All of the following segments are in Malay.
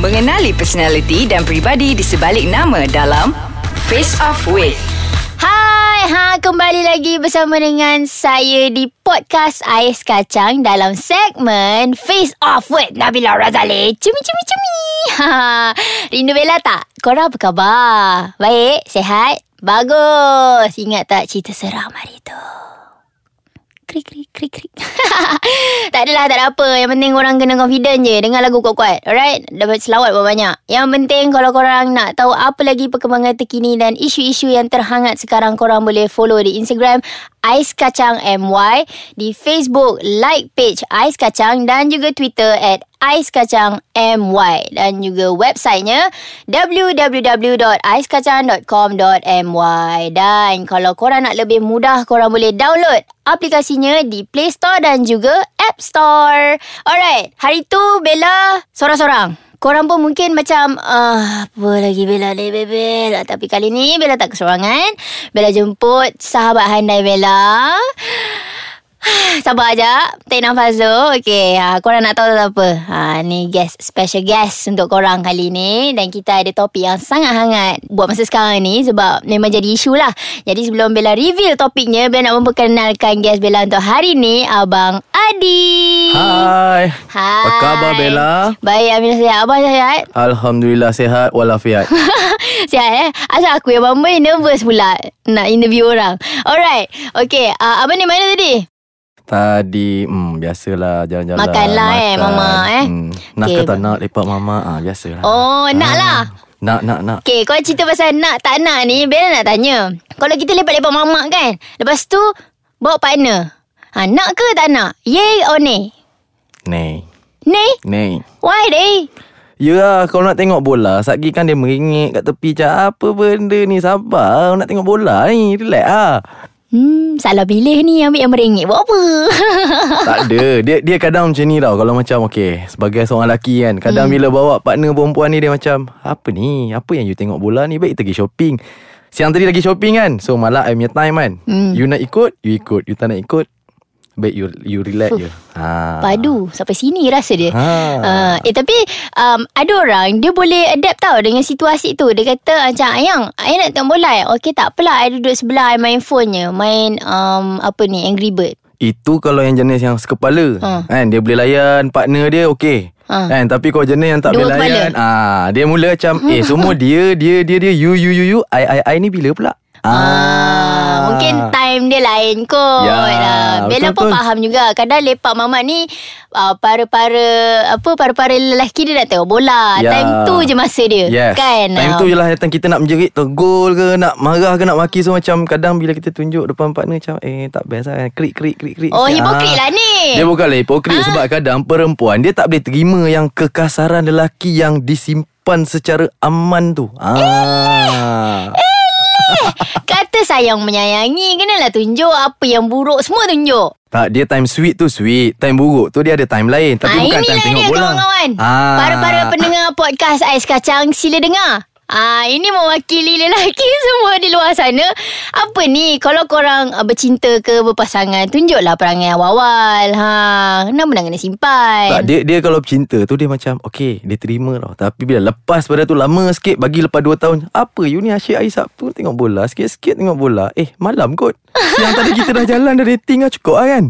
Mengenali personaliti dan pribadi di sebalik nama dalam Face Off With. Hai, ha kembali lagi bersama dengan saya di podcast Ais Kacang dalam segmen Face Off with Nabila Razali. Cumi cumi cumi. Ha, rindu Bella tak? Korang apa khabar? Baik, sehat? Bagus. Ingat tak cerita seram hari tu? Krik krik krik krik. tak adalah tak ada apa. Yang penting korang kena confident je dengan lagu kuat-kuat. Alright? Dapat selawat banyak. Yang penting kalau korang nak tahu apa lagi perkembangan terkini dan isu-isu yang terhangat sekarang korang boleh follow di Instagram Ais Kacang MY di Facebook like page Ais Kacang dan juga Twitter at Ais Kacang MY dan juga websitenya www.aiskacang.com.my dan kalau korang nak lebih mudah korang boleh download aplikasinya di Play Store dan juga App Store. Alright, hari tu Bella sorang-sorang. Korang pun mungkin macam uh, Apa lagi Bella ni Bella Tapi kali ni Bella tak keserangan Bella jemput Sahabat handai Bella Sabar aja Take nafas dulu Okay ha, Korang nak tahu tak apa? Ha, Ni guest Special guest Untuk korang kali ni. Dan kita ada topik yang sangat hangat Buat masa sekarang ni Sebab memang jadi isu lah. Jadi sebelum Bella reveal topiknya Bella nak memperkenalkan guest Bella untuk hari ni Abang Adi. Hai. Hai. Apa khabar Bella? Baik Amina sihat. Abang sihat? Alhamdulillah sehat walafiat. Sihat eh? Asal aku yang Boy nervous pula Nak interview orang. Alright. Okay uh, Abang ni mana tadi? Tadi hmm, Biasalah jalan-jalan Makanlah eh, Mama, eh. hmm. Nak Okay. ke tak nak lepak mama ah, Biasalah Oh nak lah Nak nak nak Okay kau cerita pasal nak tak nak ni Bella nak tanya Kalau kita lepak-lepak mamak kan Lepas tu Bawa partner ha, Nak ke tak nak? Yay or nay? Nei Nay? Nei Why day? Ya lah Kalau nak tengok bola Satgi kan dia meringik kat tepi Macam apa benda ni Sabar Nak tengok bola ni Relax lah Hmm, salah pilih ni ambil yang merengek. Buat apa? Tak ada. Dia dia kadang macam ni tau. Kalau macam okay Sebagai seorang lelaki kan Kadang hmm. bila bawa partner perempuan ni Dia macam Apa ni? Apa yang you tengok bola ni? Baik pergi shopping. Siang tadi lagi shopping kan? So malah I punya time kan? Hmm. You nak ikut You ikut. You tak nak ikut Baik you you relax je ha. Padu Sampai sini rasa dia Ha. uh, Eh tapi um, Ada orang Dia boleh adapt tau Dengan situasi tu Dia kata macam Ayang Ayang nak tengok bola eh? Okey tak apalah I duduk sebelah I main phone je Main um, Apa ni Angry Bird Itu kalau yang jenis yang sekepala Ha. kan Dia boleh layan partner dia okay Ha. Kan tapi kalau jenis yang tak Dua boleh layan ah Dia mula macam Eh semua dia Dia dia dia You you you you I I I ni bila pula Ah, mungkin time dia lain kot. Ya, Ah, Bella pun betul-betul. faham juga. Kadang lepak mamak ni uh, para-para apa para-para lelaki dia nak tengok bola. Ya. Time tu je masa dia. Yes Kan? Time Ah, tu je lah Datang kita nak menjerit Tegul ke Nak marah ke Nak maki So macam Kadang bila kita tunjuk Depan partner macam Eh tak best lah Krik krik krik krik Oh, hipokrit lah ni. Dia bukanlah hipokrit Sebab kadang perempuan Dia tak boleh terima Yang kekasaran lelaki Yang disimpan secara aman tu ah. Kata sayang menyayangi Kenalah tunjuk Apa yang buruk. Semua tunjuk. Tak dia time sweet tu sweet. Time buruk tu dia ada time lain. Tapi Ah, bukan time inilah tengok dia bola. kawan-kawan. Ah. Para-para pendengar podcast Ais Kacang Sila dengar Ah ini mewakili lelaki semua di luar sana. Apa ni kalau korang uh, bercinta ke berpasangan tunjuklah perangai awal. Ha, kenapa nak kena simpan? Tak dia dia kalau cinta tu dia macam Okay dia terima tau Tapi bila lepas pada tu lama sikit Bagi lepas 2 tahun Apa you ni asyik hari Sabtu Tengok bola Sikit-sikit tengok bola Eh malam kot Siang tadi kita dah jalan Dah dating lah cukup lah kan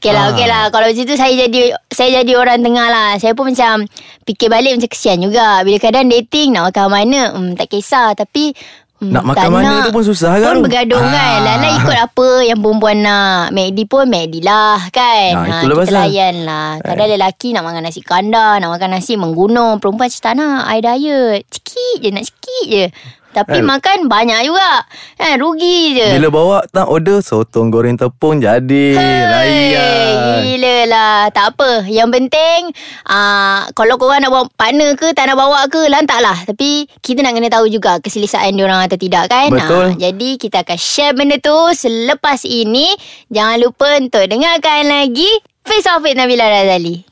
Okey lah, Ah. okey lah. Kalau macam tu saya jadi saya jadi orang tengah lah. Saya pun macam fikir balik macam kesian juga. Bila kadang dating nak makan mana, hmm, tak kisah. Tapi hmm, Nak makan mana nak. tu pun susah kan Pun bergaduh Ah. kan. Lala ikut apa yang perempuan nak. McD pun McD lah kan. Nah, ha, itulah kita pasal. layan lah. Kadang lelaki nak makan nasi kandar, nak makan nasi menggunung. Perempuan macam tak nak. I diet. Sikit je, nak sikit je. Tapi Eh. makan banyak juga. Kan, rugi je. Bila bawa tak order Sotong goreng tepung jadi Layan Gila lah Tak apa Yang penting uh, Kalau korang nak bawa partner ke Tak nak bawa ke Lantak lah Tapi Kita nak kena tahu juga Keselesaan diorang atau tidak kan Betul. Ah, Jadi kita akan share benda tu Selepas ini Jangan lupa untuk dengarkan lagi Face Off with Nabila Razali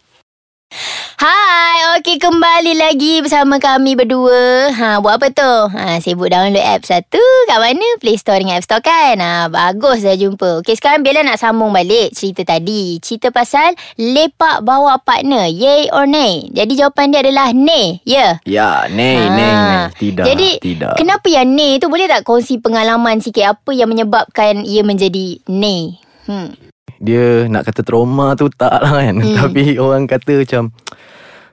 Hai, okey kembali lagi bersama kami berdua. Ha, buat apa tu? Ha, sibuk download app satu. Kat mana? Play Store dengan App Store kan? Ha, bagus dah jumpa. Okey, sekarang Bella nak sambung balik cerita tadi. Cerita pasal lepak bawa partner. Yay or nay? Jadi jawapan dia adalah nay. Ya? Yeah. Ya, nay, Ha. nay, nay. Tidak, Jadi tidak. kenapa yang nay tu boleh tak kongsi pengalaman sikit apa yang menyebabkan ia menjadi nay? Hmm. Dia nak kata trauma tu tak lah kan. Hmm. Tapi orang kata macam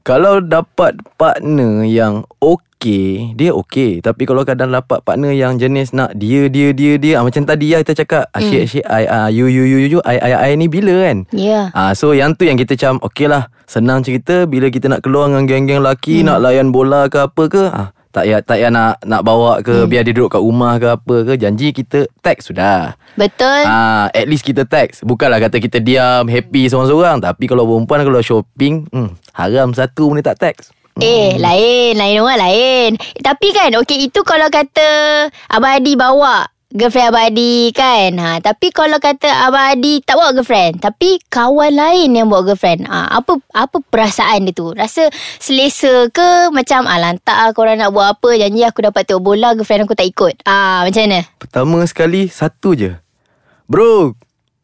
kalau dapat partner yang okey, dia okey. Tapi kalau kadang dapat partner yang jenis nak dia dia dia dia ah, macam tadi lah kita cakap Hmm. asyik asyik I ah you you you you I I I ni bila kan? Ya. Ah so yang tu yang kita macam okey lah senang cerita bila kita nak keluar dengan geng-geng lelaki Hmm. nak layan bola ke apa ke ah tak payah tak payah nak nak bawa ke Hmm. biar dia duduk kat rumah ke apa ke janji kita text sudah. Betul. Ah, at least kita text. Bukanlah kata kita diam happy seorang-seorang tapi kalau perempuan kalau shopping, hmm, haram satu pun dia tak text. Eh, lain. Lain orang lain. Tapi kan, okey, itu kalau kata Abang Adi bawa girlfriend Abang Adi kan. Ha, tapi kalau kata Abang Adi tak bawa girlfriend. Tapi kawan lain yang bawa girlfriend. Ha, apa apa perasaan dia tu? Rasa selesa ke? Macam, ah lantak lah korang nak buat apa. Janji aku dapat tengok bola, girlfriend aku tak ikut. Ah, Macam mana? Pertama sekali satu je. Bro,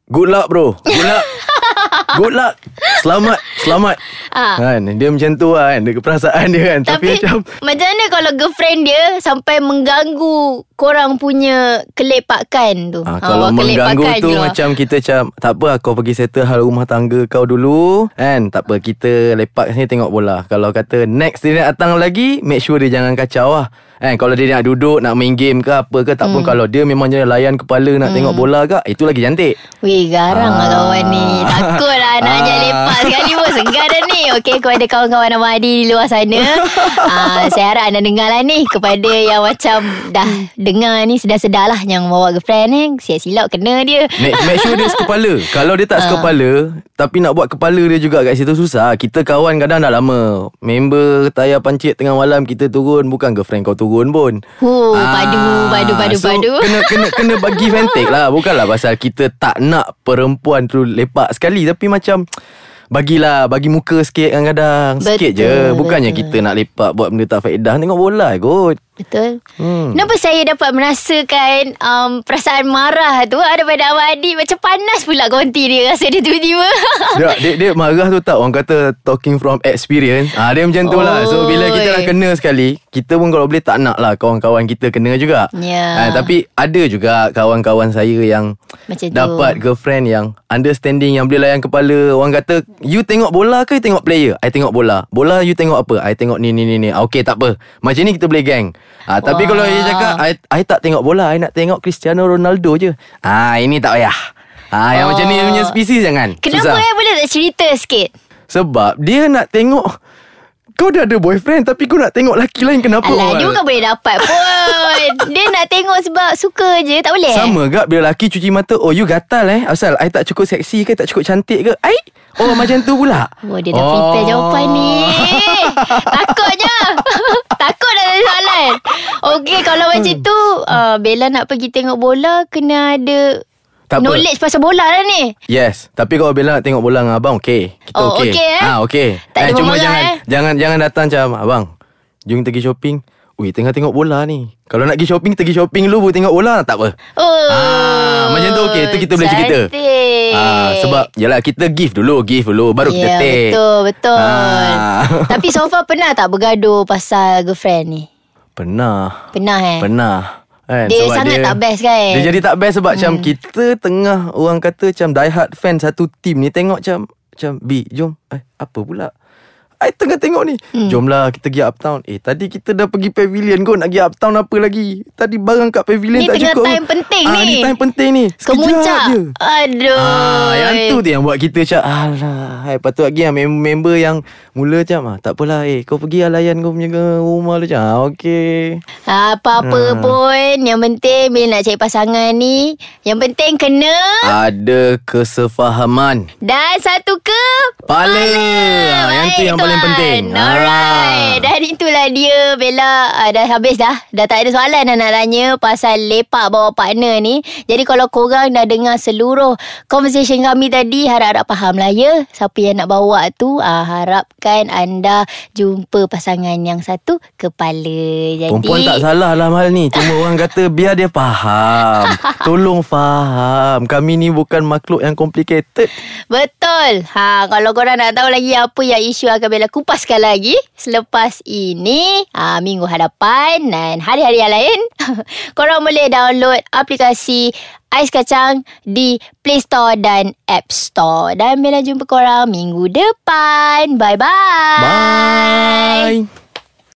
good luck bro. Good luck. good luck. Selamat, selamat. Ah. Kan, dia macam tu lah kan, dia perasaan dia kan. Tapi, Tapi, macam macam mana kalau girlfriend dia sampai mengganggu korang punya kelepakan tu? Ah, kalau wah, mengganggu tu lah. macam kita macam tak apa kau pergi settle hal rumah tangga kau dulu kan tak apa kita lepak sini tengok bola kalau kata next dia nak datang lagi make sure dia jangan kacau lah kan kalau dia nak duduk nak main game ke apa ke tak pun kalau dia memang je layan kepala nak tengok bola ke itu lagi cantik Weh garang lah Ah. kawan ni Takut lah nak ajak Ah. Lepak sekali pun Segar dah ni. Okay kepada kawan-kawan Abang Adi di luar sana. Ah, Saya harap anda dengar lah ni Kepada yang macam Dah dengar ni sedar-sedar lah Yang bawa girlfriend ni Silap-silap kena dia. Make, make sure dia sekepala Kalau dia tak sekepala Tapi nak buat kepala dia juga kat situ susah. Kita kawan kadang dah lama. Member tayar pancit tengah malam Kita turun. Bukan girlfriend kau turun pun. Oh, padu, padu, padu, so, padu. Kena, kena, kena bagi ventik lah. Bukanlah pasal kita tak nak perempuan tu lepak sekali. Tapi macam Bagilah Bagi muka sikit kadang-kadang. Sikit je. Bukannya betul. kita nak lepak Buat benda tak faedah. Tengok bola kot Betul? Hmm. Kenapa saya dapat merasakan um, Perasaan marah tu? Daripada Abang Adi Macam panas pula konti dia Rasa dia tiba-tiba. Dia, dia, dia marah tu tak? Orang kata Talking from experience. Ah, Dia macam tu lah. So bila kita dah kena sekali Kita pun kalau boleh tak nak lah Kawan-kawan kita kena juga. Ya. Ah, Tapi ada juga Kawan-kawan saya yang Macam tu. Dapat girlfriend yang Understanding Yang boleh layan kepala. Orang kata You tengok bola ke You tengok player? I tengok bola. Bola you tengok apa? I tengok ni ni ni ni. Ah, Okay tak apa. Macam ni kita boleh gang ah, Tapi Wah. kalau dia cakap I, I tak tengok bola I nak tengok Cristiano Ronaldo je Ah Ini tak payah Ah, yang Oh. macam ni punya spesies jangan Kenapa Susah. eh Boleh tak cerita sikit Sebab dia nak tengok Kau dah ada boyfriend Tapi kau nak tengok lelaki lain Kenapa? Alah dia bukan boleh dapat pun. Dia nak tengok sebab suka je Tak boleh? Sama gak bila lelaki cuci mata Oh you gatal eh? Asal I tak cukup seksi ke Tak cukup cantik ke? I Oh macam tu pula. Oh dia dah prepare jawapan ni. Takutnya. Takut dah ada soalan. Okey kalau macam tu uh, Bella nak pergi tengok bola Kena ada Tak apa. Knowledge pasal bola lah ni. Yes. Tapi kalau Bella nak tengok bola dengan abang Okay Kita Oh, okay okey, eh? Ah okay Tak ada Cuma jangan eh? Jangan jangan datang macam Abang Jom kita pergi shopping. Ui tengah tengok bola ni. Kalau nak pergi shopping Kita pergi shopping dulu Baru tengok bola Tak apa. Oh Ah, macam tu okey. Tu kita boleh cerita. Ah, sebab Yalah kita give dulu Give dulu Baru kita Ya take. betul Betul. Ah. Tapi so far pernah tak Bergaduh pasal girlfriend ni? Pernah. Pernah eh? Pernah kan? Dia Sebab sangat tak best kan? Dia jadi tak best sebab hmm. macam kita tengah orang kata macam die hard fan satu team ni tengok macam macam B jom. Eh apa pula? I tengah tengok ni. Hmm. Jomlah kita pergi uptown. Eh tadi kita dah pergi pavilion kot Nak pergi uptown apa lagi? Tadi barang kat pavilion Ni tak tengah cukup. time penting ah, ni. Ni time penting ni. Kemuncak. je. Aduh. Ah, yang tu tu yang buat kita macam Alah. Hai, Patut lagi yang mem- member yang Mula macam ah, Tak apalah eh Kau pergi lah layan kau punya ke rumah tu macam ah, Okay Apa-apa Ah. pun. Yang penting Bila nak cari pasangan ni Yang penting kena Ada kesefahaman. Dan satu ke Pala ah, Yang tu yang paling tuan. penting. Alright. Ah. Dan itulah dia Bella. Uh, Dah habis dah. Dah tak ada soalan dah nak tanya Pasal lepak bawa partner ni. Jadi kalau korang dah dengar seluruh Conversation kami tadi Harap-harap faham lah ya. Siapa yang nak bawa tu uh, Harapkan anda Jumpa pasangan yang satu Kepala. Jadi Perempuan tak salah lah hal ni. Cuma orang kata Biar dia faham. Tolong faham. Kami ni bukan makhluk yang complicated. Betul. Ha kalau korang nak tahu lagi apa yang isu akan Bella kupaskan lagi selepas ini ha, minggu hadapan dan hari-hari yang lain korang boleh download aplikasi Ais Kacang di Play Store dan App Store. Dan Bella jumpa korang minggu depan. Bye-bye. Bye